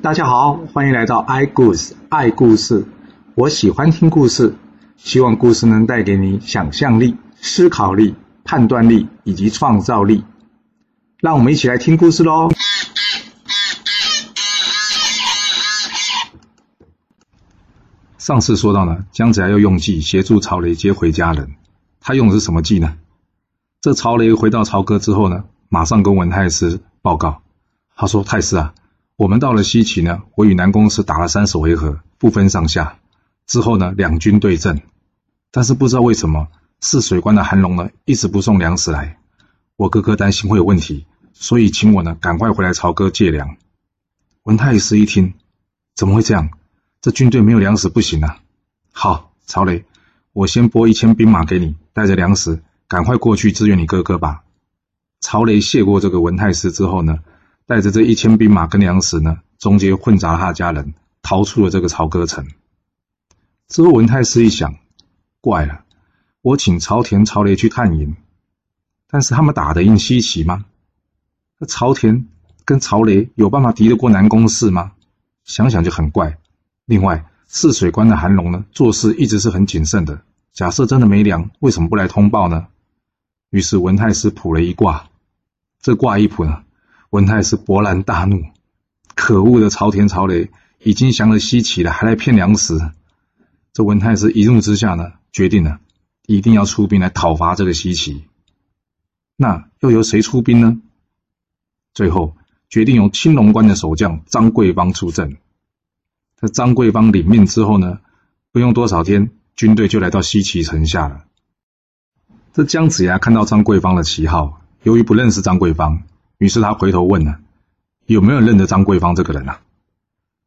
大家好，欢迎来到 i 故事爱故事。我喜欢听故事，希望故事能带给你想象力、思考力、判断力以及创造力。让我们一起来听故事喽！上次说到呢，姜子牙要用计协助曹雷接回家人，他用的是什么计呢？这曹雷回到朝歌之后呢，马上跟文太师报告，他说：“太师啊。”我们到了西岐呢，我与南宫是打了三十回合，不分上下。之后呢，两军对阵，但是不知道为什么，泗水关的韩龙呢，一直不送粮食来。我哥哥担心会有问题，所以请我呢，赶快回来朝歌借粮。文太师一听，怎么会这样？这军队没有粮食不行啊！好，曹雷，我先拨一千兵马给你，带着粮食，赶快过去支援你哥哥吧。曹雷谢过这个文太师之后呢？带着这一千兵马跟粮食呢，中间混杂了他家人，逃出了这个朝歌城。之后文太师一想，怪了，我请朝田、朝雷去探营，但是他们打得赢西岐吗？那朝田跟朝雷有办法敌得过南宫氏吗？想想就很怪。另外，泗水关的韩龙呢，做事一直是很谨慎的。假设真的没粮，为什么不来通报呢？于是文太师卜了一卦，这卦一卜呢。文太师勃然大怒，可恶的朝田朝雷已经降了西岐了，还来骗粮食。这文太师一怒之下呢，决定了一定要出兵来讨伐这个西岐。那又由谁出兵呢？最后决定由青龙关的守将张桂芳出阵。这张桂芳领命之后呢，不用多少天，军队就来到西岐城下了。这姜子牙看到张桂芳的旗号，由于不认识张桂芳。于是他回头问呢：“有没有认得张桂芳这个人啊？”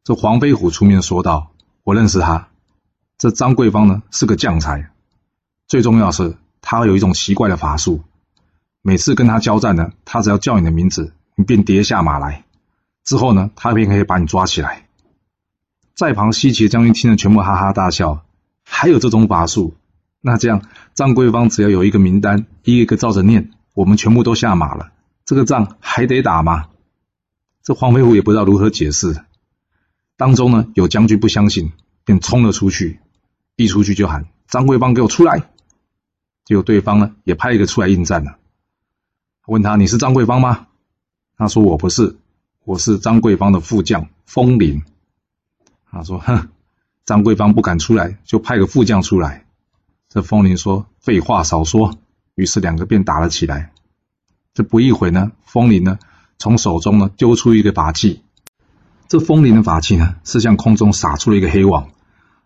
这黄飞虎出面说道：“我认识他。这张桂芳呢是个将才，最重要是他有一种奇怪的法术。每次跟他交战呢，他只要叫你的名字，你便跌下马来。之后呢，他便可以把你抓起来。”在旁西岐将军听了，全部哈哈大笑。还有这种法术？那这样张桂芳只要有一个名单，一个个照着念，我们全部都下马了。这个仗还得打吗？这黄飞虎也不知道如何解释。当中呢，有将军不相信，便冲了出去。一出去就喊：“张桂芳，给我出来！”结果对方呢，也派一个出来应战了。问他：“你是张桂芳吗？”他说：“我不是，我是张桂芳的副将风林。”他说：“哼，张桂芳不敢出来，就派个副将出来。”这风林说：“废话少说。”于是两个便打了起来。这不一会呢，风铃呢从手中呢丢出一个法器。这风铃的法器呢是向空中撒出了一个黑网，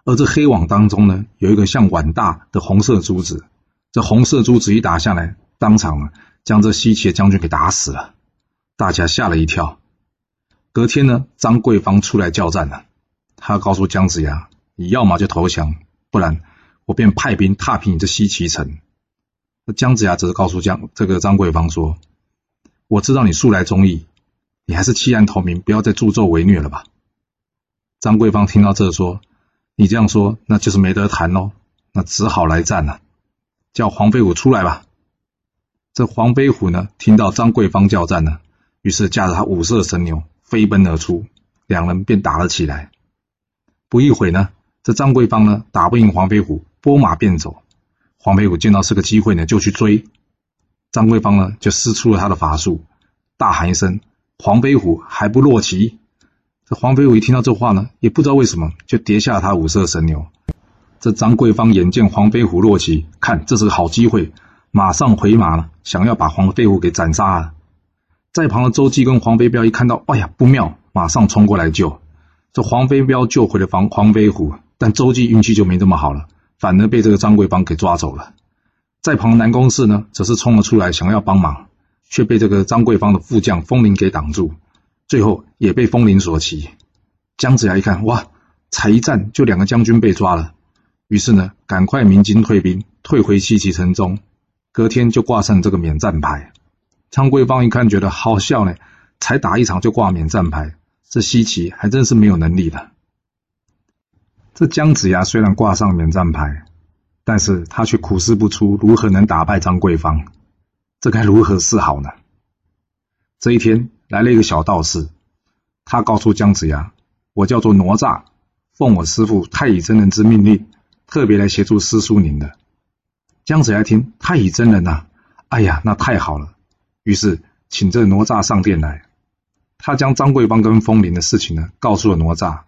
而这黑网当中呢有一个像碗大的红色珠子。这红色珠子一打下来，当场呢将这西岐的将军给打死了。大家吓了一跳。隔天呢，张桂芳出来叫战了。他告诉姜子牙：“你要么就投降，不然我便派兵踏平你这西岐城。”那姜子牙则是告诉姜这个张桂芳说：“我知道你素来忠义，你还是弃暗投明，不要再助纣为虐了吧。”张桂芳听到这说：“你这样说，那就是没得谈喽，那只好来战了，叫黄飞虎出来吧。”这黄飞虎呢，听到张桂芳叫战呢，于是驾着他五色神牛飞奔而出，两人便打了起来。不一会呢，这张桂芳呢打不赢黄飞虎，拨马便走。黄飞虎见到是个机会呢，就去追。张桂芳呢，就施出了他的法术，大喊一声：“黄飞虎还不落棋！”这黄飞虎一听到这话呢，也不知道为什么，就跌下他五色神牛。这张桂芳眼见黄飞虎落棋，看这是个好机会，马上回马了，想要把黄飞虎给斩杀了。在旁的周忌跟黄飞彪一看到，哎呀，不妙，马上冲过来救。这黄飞彪救回了黄黄飞虎，但周忌运气就没这么好了。反而被这个张桂芳给抓走了，在旁南宫氏呢，则是冲了出来想要帮忙，却被这个张桂芳的副将风铃给挡住，最后也被风铃所骑。姜子牙一看，哇，才一战就两个将军被抓了，于是呢，赶快鸣金退兵，退回西岐城中，隔天就挂上这个免战牌。张桂芳一看，觉得好笑呢，才打一场就挂免战牌，这西岐还真是没有能力的。这姜子牙虽然挂上免战牌，但是他却苦思不出如何能打败张桂芳，这该如何是好呢？这一天来了一个小道士，他告诉姜子牙我叫做哪吒，奉我师父太乙真人之命令，特别来协助师叔您的。”姜子牙听太乙真人呐，哎呀，那太好了。于是请这哪吒上殿来。他将张桂芳跟风铃的事情呢，告诉了哪吒。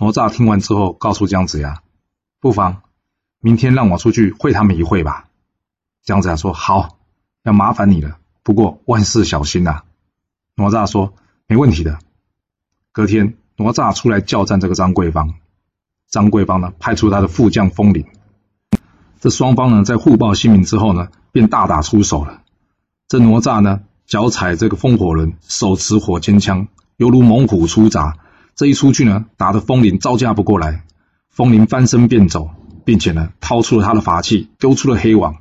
哪吒听完之后，告诉姜子牙：“不妨明天让我出去会他们一会吧。”姜子牙说：“好，要麻烦你了。不过万事小心呐。”哪吒说：“没问题的。”隔天，哪吒出来叫战这个张桂芳。张桂芳呢，派出他的副将风铃。这双方呢，在互报姓名之后呢，便大打出手了。这哪吒呢，脚踩这个风火轮，手持火尖枪，犹如猛虎出闸。这一出去呢，打得风铃招架不过来，风铃翻身便走，并且呢，掏出了他的法器，丢出了黑网。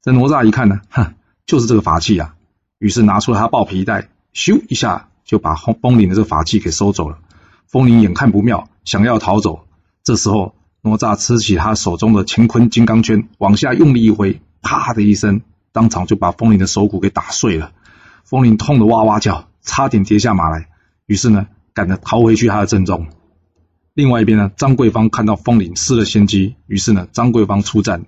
这哪吒一看呢，哼，就是这个法器啊，于是拿出了他抱皮带，咻一下就把风风铃的这个法器给收走了。风铃眼看不妙，想要逃走，这时候。哪吒吃起他手中的乾坤金刚圈，往下用力一挥，啪的一声，当场就把风铃的手骨给打碎了。风铃痛得哇哇叫，差点跌下马来。于是呢，赶着逃回去他的阵中。另外一边呢，张桂芳看到风铃失了先机，于是呢，张桂芳出战。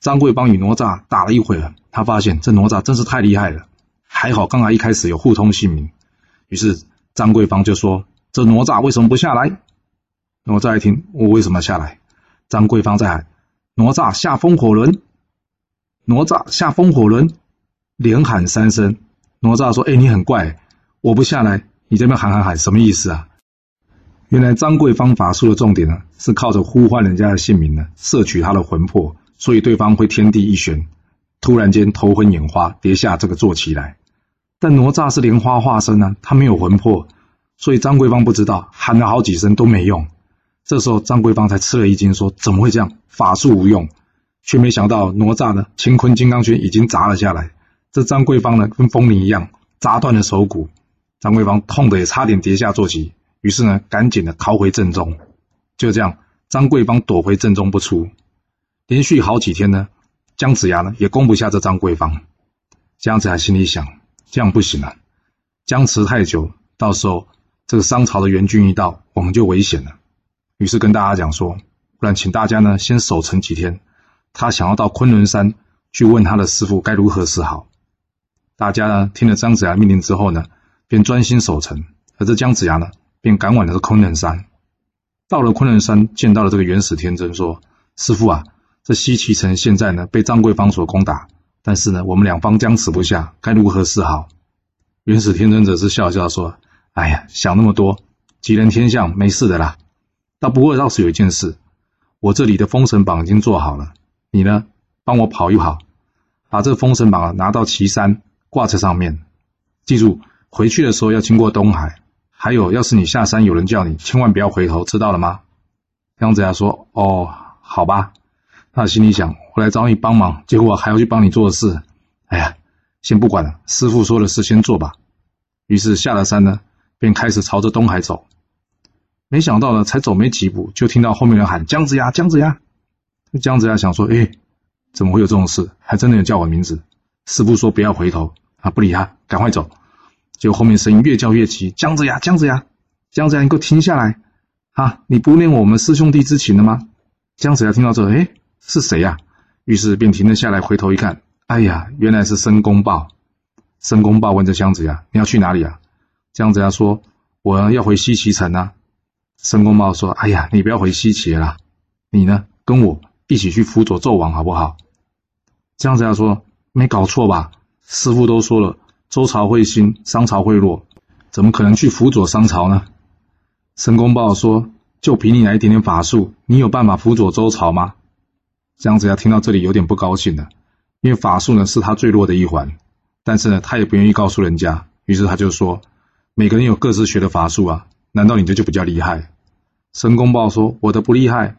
张桂芳与哪吒打了一会儿，他发现这哪吒真是太厉害了。还好刚才一开始有互通姓名，于是张桂芳就说：“这哪吒为什么不下来？”哪吒一听，我为什么下来？张桂芳在喊：“哪吒下风火轮！”哪吒下风火轮，连喊三声。哪吒说：“哎，你很怪，我不下来，你这边喊喊喊，什么意思啊？”原来张桂芳法术的重点呢，是靠着呼唤人家的姓名呢，摄取他的魂魄，所以对方会天地一旋，突然间头昏眼花，跌下这个坐骑来。但哪吒是莲花化身呢，他没有魂魄，所以张桂芳不知道，喊了好几声都没用。这时候，张桂芳才吃了一惊，说：“怎么会这样？法术无用。”却没想到哪吒呢，乾坤金刚圈已经砸了下来。这张桂芳呢，跟风铃一样，砸断了手骨。张桂芳痛得也差点跌下坐骑，于是呢，赶紧的逃回阵中。就这样，张桂芳躲回阵中不出。连续好几天呢，姜子牙呢也攻不下这张桂芳。姜子牙心里想：这样不行啊，僵持太久，到时候这个商朝的援军一到，我们就危险了。于是跟大家讲说，不然请大家呢先守城几天。他想要到昆仑山去问他的师傅该如何是好。大家呢听了姜子牙命令之后呢，便专心守城。而这姜子牙呢，便赶往了昆仑山。到了昆仑山，见到了这个元始天尊，说：“师傅啊，这西岐城现在呢被张桂芳所攻打，但是呢我们两方僵持不下，该如何是好？”元始天尊则是笑笑说：“哎呀，想那么多，吉人天相，没事的啦。”倒不过倒是有一件事，我这里的封神榜已经做好了，你呢，帮我跑一跑，把这封神榜拿到岐山挂在上面。记住，回去的时候要经过东海。还有，要是你下山有人叫你，千万不要回头，知道了吗？姜子牙说：“哦，好吧。”他心里想：“我来找你帮忙，结果还要去帮你做事。哎呀，先不管了，师傅说的事先做吧。”于是下了山呢，便开始朝着东海走。没想到呢，才走没几步，就听到后面人喊：“姜子牙，姜子牙！”姜子牙想说：“哎，怎么会有这种事？还真的有叫我名字。”师傅说：“不要回头啊，不理他，赶快走。”结果后面声音越叫越急：“姜子牙，姜子牙，姜子牙，你给我停下来！啊，你不念我们师兄弟之情了吗？”姜子牙听到这，哎，是谁呀？于是便停了下来，回头一看，哎呀，原来是申公豹。申公豹问这姜子牙：“你要去哪里啊？”姜子牙说：“我要回西岐城啊。”申公豹说：“哎呀，你不要回西岐了，你呢，跟我一起去辅佐纣王好不好？”姜子牙说：“没搞错吧？师傅都说了，周朝会兴，商朝会落，怎么可能去辅佐商朝呢？”申公豹说：“就凭你那一点点法术，你有办法辅佐周朝吗？”姜子牙听到这里有点不高兴了，因为法术呢是他最弱的一环，但是呢他也不愿意告诉人家，于是他就说：“每个人有各自学的法术啊，难道你这就比较厉害？”申公豹说：“我的不厉害，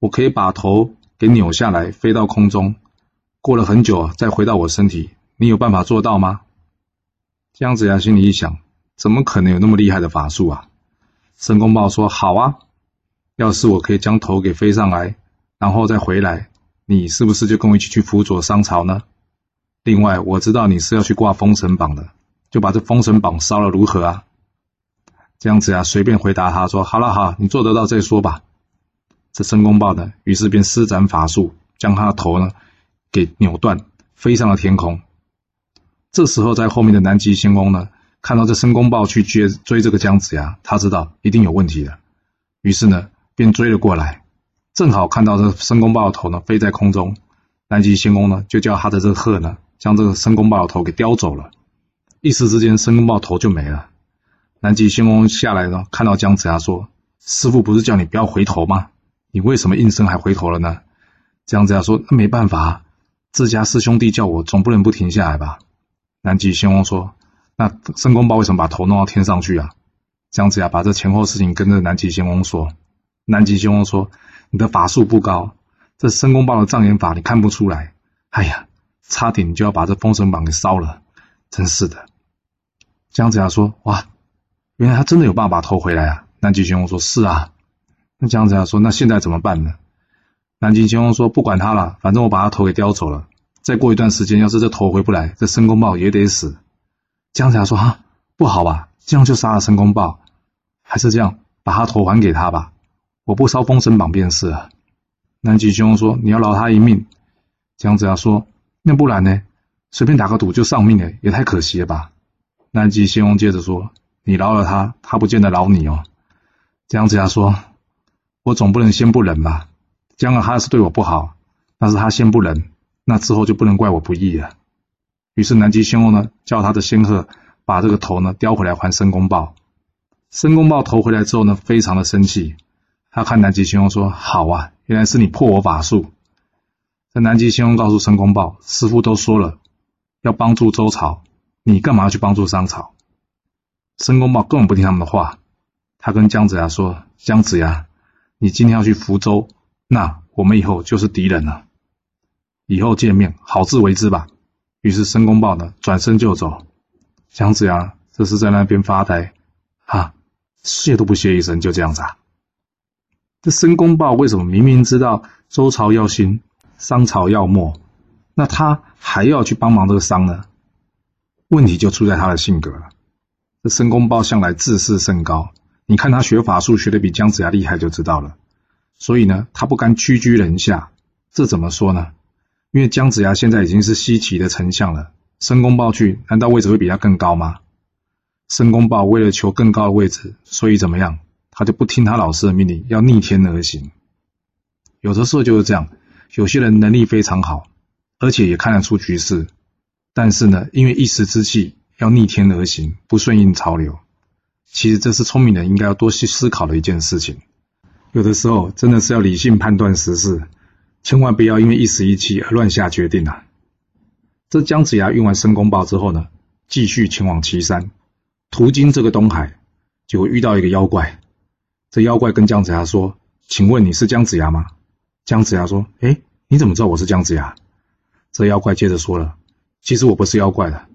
我可以把头给扭下来，飞到空中，过了很久再回到我身体。你有办法做到吗？”姜子牙心里一想：“怎么可能有那么厉害的法术啊？”申公豹说：“好啊，要是我可以将头给飞上来，然后再回来，你是不是就跟我一起去辅佐商朝呢？另外，我知道你是要去挂封神榜的，就把这封神榜烧了，如何啊？”姜子牙随便回答他说：“好了好，你做得到再说吧。”这申公豹呢，于是便施展法术，将他的头呢给扭断，飞上了天空。这时候，在后面的南极仙翁呢，看到这申公豹去追追这个姜子牙，他知道一定有问题的，于是呢，便追了过来。正好看到这申公豹的头呢飞在空中，南极仙翁呢就叫他的这个鹤呢，将这个申公豹的头给叼走了。一时之间，申公豹头就没了。南极仙翁下来呢，看到姜子牙说：“师傅不是叫你不要回头吗？”你为什么应声还回头了呢？姜子牙说：“那没办法，自家师兄弟叫我，总不能不停下来吧。”南极仙翁说：“那申公豹为什么把头弄到天上去啊？”姜子牙把这前后事情跟着南极仙翁说。南极仙翁说：“你的法术不高，这申公豹的障眼法你看不出来。哎呀，差点就要把这封神榜给烧了，真是的。”姜子牙说：“哇，原来他真的有办法把头回来啊！”南极仙翁说：“是啊。”那姜子牙说：“那现在怎么办呢？”南极仙翁说：“不管他了，反正我把他头给叼走了。再过一段时间，要是这头回不来，这申公豹也得死。”姜子牙说：“哈，不好吧？这样就杀了申公豹？还是这样，把他头还给他吧？我不烧封神榜便是了。”南极仙翁说：“你要饶他一命。”姜子牙说：“那不然呢？随便打个赌就丧命了，也太可惜了吧？”南极仙翁接着说：“你饶了他，他不见得饶你哦。”姜子牙说。我总不能先不仁吧？将来他是对我不好，那是他先不仁，那之后就不能怪我不义了。于是南极仙翁呢，叫他的仙鹤把这个头呢叼回来还申公豹。申公豹头回来之后呢，非常的生气，他看南极仙翁说：“好啊，原来是你破我法术。”这南极仙翁告诉申公豹：“师傅都说了，要帮助周朝，你干嘛要去帮助商朝？”申公豹根本不听他们的话，他跟姜子牙说：“姜子牙。”你今天要去福州，那我们以后就是敌人了。以后见面，好自为之吧。于是申公豹呢，转身就走。姜子牙这是在那边发呆，哈，谢都不谢一声，就这样子啊。这申公豹为什么明明知道周朝要兴，商朝要没，那他还要去帮忙这个商呢？问题就出在他的性格了。这申公豹向来自视甚高。你看他学法术学的比姜子牙厉害就知道了，所以呢，他不甘屈居人下。这怎么说呢？因为姜子牙现在已经是西岐的丞相了，申公豹去，难道位置会比他更高吗？申公豹为了求更高的位置，所以怎么样？他就不听他老师的命令，要逆天而行。有的时候就是这样，有些人能力非常好，而且也看得出局势，但是呢，因为一时之气要逆天而行，不顺应潮流。其实这是聪明人应该要多去思考的一件事情。有的时候真的是要理性判断时事，千万不要因为一时一气而乱下决定啊！这姜子牙运完申公豹之后呢，继续前往岐山，途经这个东海，就遇到一个妖怪。这妖怪跟姜子牙说：“请问你是姜子牙吗？”姜子牙说：“哎，你怎么知道我是姜子牙？”这妖怪接着说了：“其实我不是妖怪的，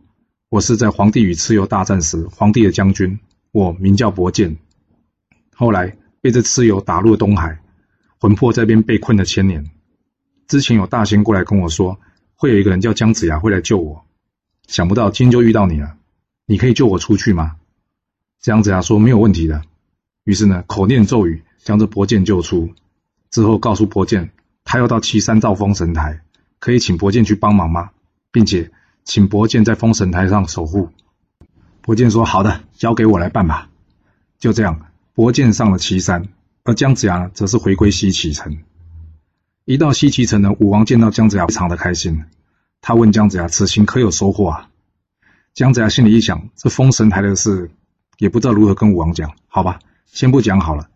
我是在皇帝与蚩尤大战时，皇帝的将军。”我名叫伯建，后来被这蚩尤打入东海，魂魄这边被困了千年。之前有大仙过来跟我说，会有一个人叫姜子牙会来救我，想不到今天就遇到你了。你可以救我出去吗？姜子牙说没有问题的。于是呢，口念咒语，将这伯建救出。之后告诉伯建，他要到岐山造封神台，可以请伯建去帮忙吗？并且请伯建在封神台上守护。伯建说：“好的，交给我来办吧。”就这样，伯建上了岐山，而姜子牙则是回归西岐城。一到西岐城呢，武王见到姜子牙非常的开心，他问姜子牙：“此行可有收获啊？”姜子牙心里一想，这封神台的事也不知道如何跟武王讲，好吧，先不讲好了。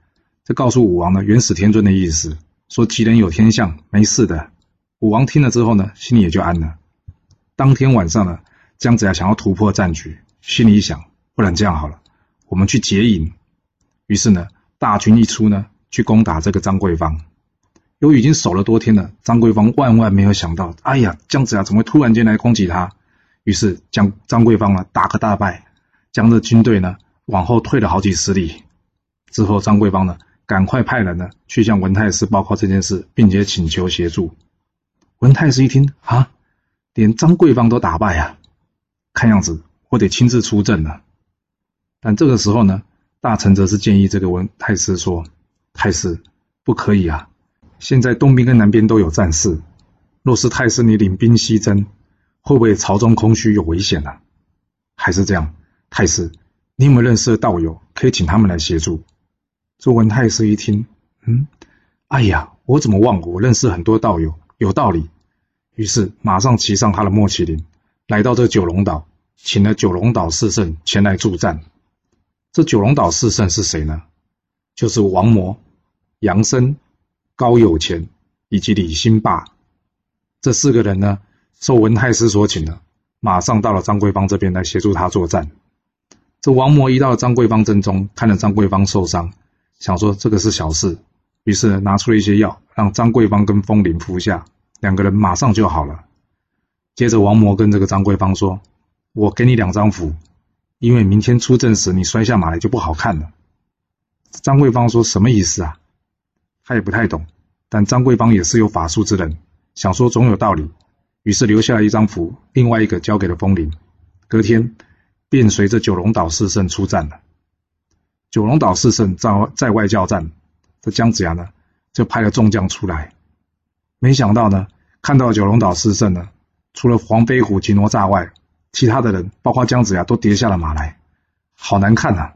这告诉武王呢，元始天尊的意思，说吉人有天相，没事的。武王听了之后呢，心里也就安了。当天晚上呢，姜子牙想要突破战局。心里一想，不然这样好了，我们去劫营。于是呢，大军一出呢，去攻打这个张桂芳。由于已经守了多天了，张桂芳万万没有想到，哎呀，姜子牙怎么会突然间来攻击他？于是将张桂芳呢打个大败，将这军队呢往后退了好几十里。之后，张桂芳呢赶快派人呢去向文太师报告这件事，并且请求协助。文太师一听啊，连张桂芳都打败啊，看样子。我得亲自出阵了，但这个时候呢，大臣则是建议这个文太师说：“太师不可以啊，现在东边跟南边都有战事，若是太师你领兵西征，会不会朝中空虚有危险呢？还是这样，太师，你有没有认识的道友可以请他们来协助？”这文太师一听，嗯，哎呀，我怎么忘了？我认识很多道友，有道理。于是马上骑上他的莫麒麟，来到这九龙岛，请了九龙岛四圣前来助战。这九龙岛四圣是谁呢？就是王魔、杨森、高有钱以及李兴霸。这四个人呢，受文太师所请的，马上到了张桂芳这边来协助他作战。这王魔一到了张桂芳阵中，看着张桂芳受伤，想说这个是小事，于是拿出了一些药，让张桂芳跟风铃服下。两个人马上就好了。接着，王魔跟这个张桂芳说：“我给你两张符，因为明天出阵时你摔下马来就不好看了。”张桂芳说什么意思啊？他也不太懂，但张桂芳也是有法术之人，想说总有道理，于是留下了一张符，另外一个交给了风铃。隔天，便随着九龙岛四圣出战了。九龙岛四圣在在外交战，这姜子牙呢，就派了众将出来，没想到呢。看到九龙岛四圣呢，除了黄飞虎及哪吒外，其他的人，包括姜子牙，都跌下了马来，好难看呐！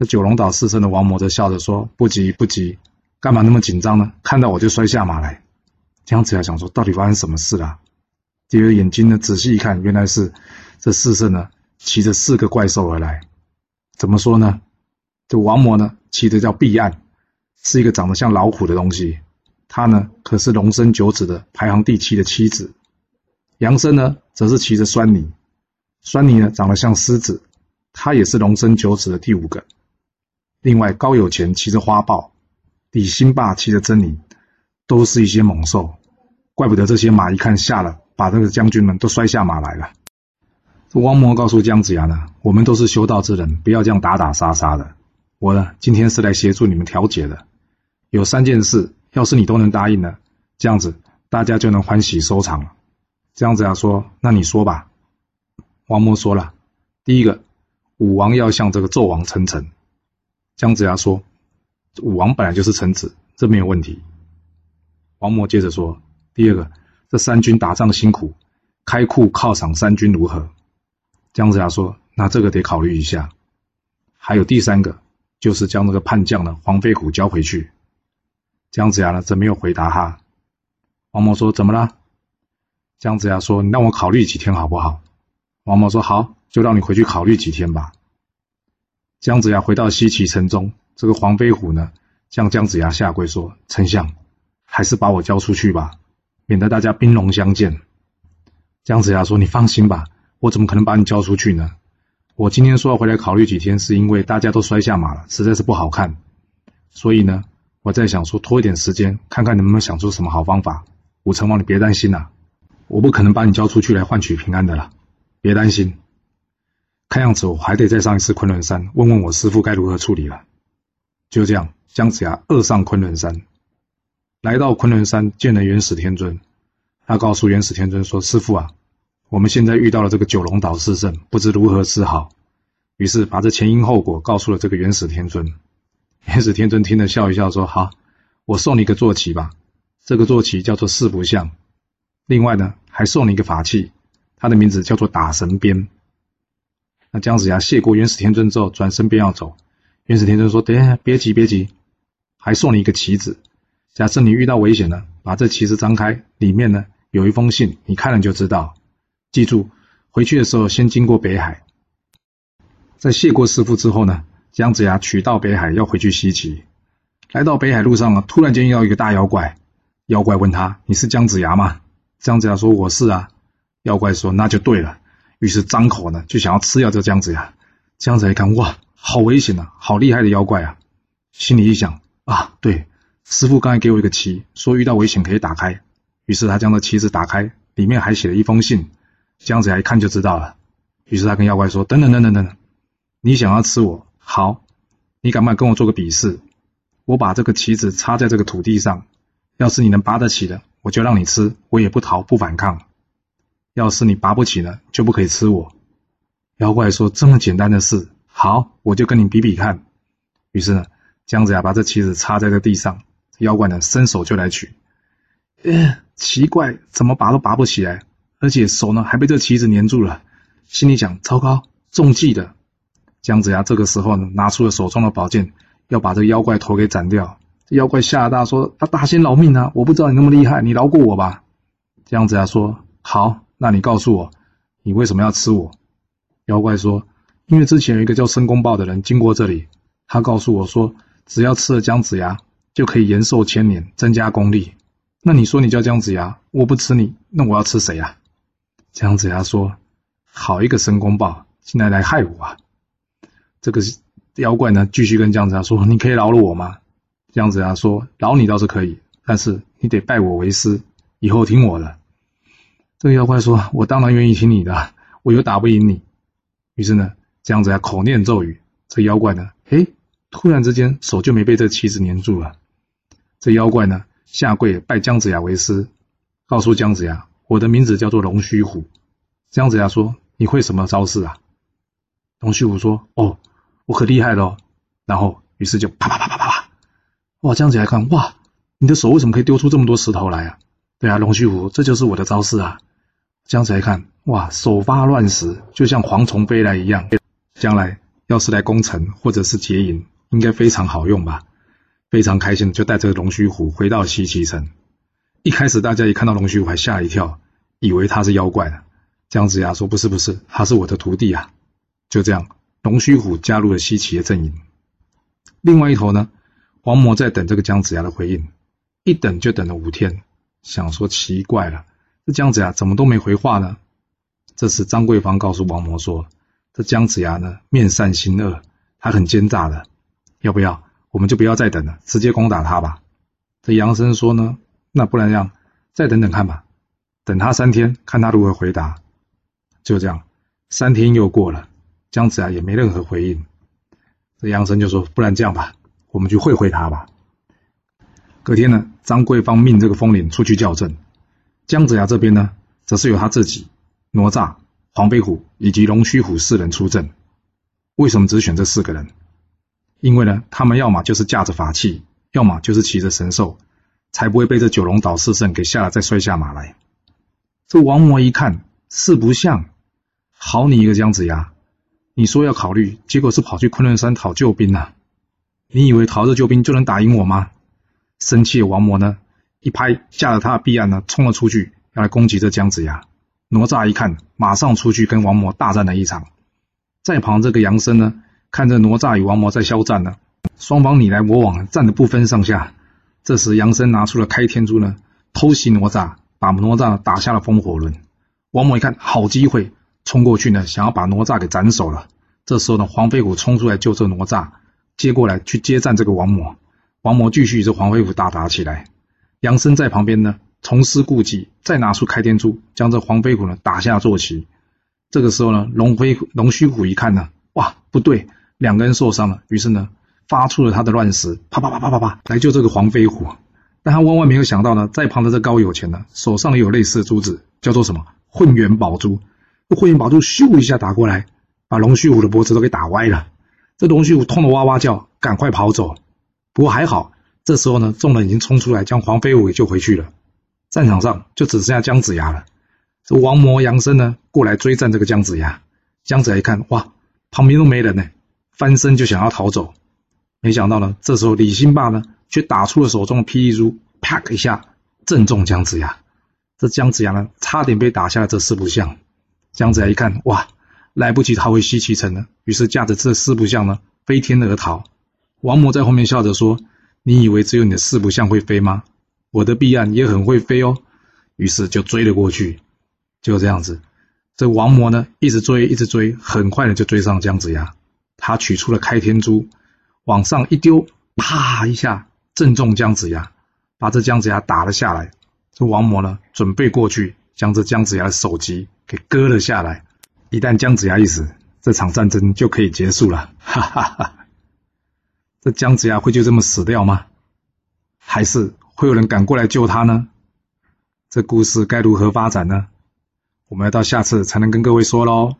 这九龙岛四圣的王魔则笑着说：“不急不急，干嘛那么紧张呢？看到我就摔下马来。”姜子牙想说：“到底发生什么事了？”第二眼睛呢，仔细一看，原来是这四圣呢骑着四个怪兽而来。怎么说呢？这王魔呢骑的叫避案，是一个长得像老虎的东西。他呢，可是龙生九子的排行第七的妻子。杨生呢，则是骑着酸泥，酸泥呢长得像狮子，他也是龙生九子的第五个。另外，高有钱骑着花豹，李兴霸骑着真狞，都是一些猛兽。怪不得这些马一看下了，把这个将军们都摔下马来了。这王魔告诉姜子牙呢，我们都是修道之人，不要这样打打杀杀的。我呢，今天是来协助你们调解的，有三件事。要是你都能答应了，这样子大家就能欢喜收场了。姜子牙，说那你说吧。王魔说了，第一个，武王要向这个纣王称臣。姜子牙说，武王本来就是臣子，这没有问题。王魔接着说，第二个，这三军打仗辛苦，开库犒赏三军如何？姜子牙说，那这个得考虑一下。还有第三个，就是将那个叛将的黄飞虎交回去。姜子牙呢，则没有回答他。王魔说：“怎么了？”姜子牙说：“你让我考虑几天好不好？”王魔说：“好，就让你回去考虑几天吧。”姜子牙回到西岐城中，这个黄飞虎呢，向姜子牙下跪说：“丞相，还是把我交出去吧，免得大家兵戎相见。”姜子牙说：“你放心吧，我怎么可能把你交出去呢？我今天说要回来考虑几天，是因为大家都摔下马了，实在是不好看，所以呢。”我在想说，拖一点时间，看看能不能想出什么好方法。武成王，你别担心呐，我不可能把你交出去来换取平安的了，别担心。看样子我还得再上一次昆仑山，问问我师父该如何处理了。就这样，姜子牙二上昆仑山，来到昆仑山见了元始天尊，他告诉元始天尊说：“师傅啊，我们现在遇到了这个九龙岛四圣，不知如何是好。”于是把这前因后果告诉了这个元始天尊。元始天尊听了笑一笑，说：“好，我送你一个坐骑吧。这个坐骑叫做四不像。另外呢，还送你一个法器，它的名字叫做打神鞭。”那姜子牙谢过元始天尊之后，转身便要走。元始天尊说：“等一下，别急，别急，还送你一个棋子。假设你遇到危险了，把这棋子张开，里面呢有一封信，你看了就知道。记住，回去的时候先经过北海。在谢过师傅之后呢？”姜子牙取道北海，要回去西岐。来到北海路上啊，突然间遇到一个大妖怪。妖怪问他：“你是姜子牙吗？”姜子牙说：“我是啊。”妖怪说：“那就对了。”于是张口呢，就想要吃掉这姜子牙。姜子牙一看，哇，好危险啊，好厉害的妖怪啊！心里一想：啊，对，师傅刚才给我一个旗，说遇到危险可以打开。于是他将这旗子打开，里面还写了一封信。姜子牙一看就知道了。于是他跟妖怪说：“等等等等等等，你想要吃我？”好，你敢不敢跟我做个比试？我把这个棋子插在这个土地上，要是你能拔得起的，我就让你吃，我也不逃不反抗；要是你拔不起呢，就不可以吃我。妖怪说：“这么简单的事，好，我就跟你比比看。”于是呢，姜子牙把这棋子插在这地上，妖怪呢伸手就来取。哎，奇怪，怎么拔都拔不起来，而且手呢还被这棋子粘住了。心里想：糟糕，中计了。姜子牙这个时候呢，拿出了手中的宝剑，要把这妖怪头给斩掉。这妖怪吓大说：“他大仙饶命啊！我不知道你那么厉害，你饶过我吧。”姜子牙说：“好，那你告诉我，你为什么要吃我？”妖怪说：“因为之前有一个叫申公豹的人经过这里，他告诉我说，只要吃了姜子牙，就可以延寿千年，增加功力。那你说你叫姜子牙，我不吃你，那我要吃谁啊？”姜子牙说：“好一个申公豹，竟然来害我啊！”这个妖怪呢，继续跟姜子牙说：“你可以饶了我吗？”姜子牙说：“饶你倒是可以，但是你得拜我为师，以后听我的。”这个妖怪说：“我当然愿意听你的，我又打不赢你。”于是呢，姜子牙口念咒语，这妖怪呢，嘿，突然之间手就没被这棋子粘住了。这妖怪呢，下跪拜姜子牙为师，告诉姜子牙：“我的名字叫做龙须虎。”姜子牙说：“你会什么招式啊？”龙须虎说：“哦。”我可厉害了，然后于是就啪啪啪啪啪啪，哇！姜子牙看，哇，你的手为什么可以丢出这么多石头来啊？对啊，龙须虎，这就是我的招式啊！姜子牙看，哇，手发乱石，就像蝗虫飞来一样。将来要是来攻城或者是劫营，应该非常好用吧？非常开心，就带着龙须虎回到西岐城。一开始大家一看到龙须虎还吓一跳，以为他是妖怪呢。姜子牙说：“不是不是，他是我的徒弟啊！”就这样。龙须虎加入了西岐的阵营。另外一头呢，王魔在等这个姜子牙的回应，一等就等了五天，想说奇怪了，这姜子牙怎么都没回话呢？这时张桂芳告诉王魔说，这姜子牙呢面善心恶，他很奸诈的，要不要我们就不要再等了，直接攻打他吧？这杨生说呢，那不然这样，再等等看吧，等他三天，看他如何回答。就这样，三天又过了。姜子牙也没任何回应，这杨生就说：“不然这样吧，我们去会会他吧。”隔天呢，张桂芳命这个风铃出去校正，姜子牙这边呢，则是由他自己、哪吒、黄飞虎以及龙须虎四人出阵。为什么只选这四个人？因为呢，他们要么就是驾着法器，要么就是骑着神兽，才不会被这九龙岛四圣给吓了再摔下马来。这王魔一看，四不像，好你一个姜子牙！你说要考虑，结果是跑去昆仑山讨救兵呐！你以为逃着救兵就能打赢我吗？生气的王魔呢，一拍架着他的臂案呢，冲了出去，要来攻击这姜子牙。哪吒一看，马上出去跟王魔大战了一场。在旁这个杨森呢，看着哪吒与王魔在交战呢，双方你来我往，战得不分上下。这时杨森拿出了开天珠呢，偷袭哪吒，把哪吒打下了风火轮。王魔一看，好机会。冲过去呢，想要把哪吒给斩首了。这时候呢，黄飞虎冲出来救这哪吒，接过来去接战这个王魔。王魔继续与这黄飞虎大打起来。杨森在旁边呢，重施故技，再拿出开天珠，将这黄飞虎呢打下坐骑。这个时候呢，龙飞龙须虎一看呢，哇，不对，两个人受伤了，于是呢，发出了他的乱石，啪啪啪啪啪啪，来救这个黄飞虎。但他万万没有想到呢，在旁的这高有钱呢，手上也有类似的珠子，叫做什么混元宝珠。混元宝珠咻一下打过来，把龙须虎的脖子都给打歪了。这龙须虎痛得哇哇叫，赶快跑走。不过还好，这时候呢，众人已经冲出来将黄飞虎给救回去了。战场上就只剩下姜子牙了。这王魔、杨森呢，过来追战这个姜子牙。姜子牙一看，哇，旁边都没人呢，翻身就想要逃走。没想到呢，这时候李兴霸呢，却打出了手中的霹雳珠，啪一下正中姜子牙。这姜子牙呢，差点被打下了这四不像。姜子牙一看，哇，来不及逃回西岐城了，于是驾着这四不像呢，飞天而逃。王魔在后面笑着说：“你以为只有你的四不像会飞吗？我的臂案也很会飞哦。”于是就追了过去。就这样子，这王魔呢，一直追，一直追，很快的就追上姜子牙。他取出了开天珠，往上一丢，啪一下，正中姜子牙，把这姜子牙打了下来。这王魔呢，准备过去。将这姜子牙的首级给割了下来，一旦姜子牙一死，这场战争就可以结束了。哈哈哈！这姜子牙会就这么死掉吗？还是会有人赶过来救他呢？这故事该如何发展呢？我们要到下次才能跟各位说喽。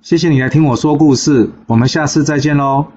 谢谢你来听我说故事，我们下次再见喽。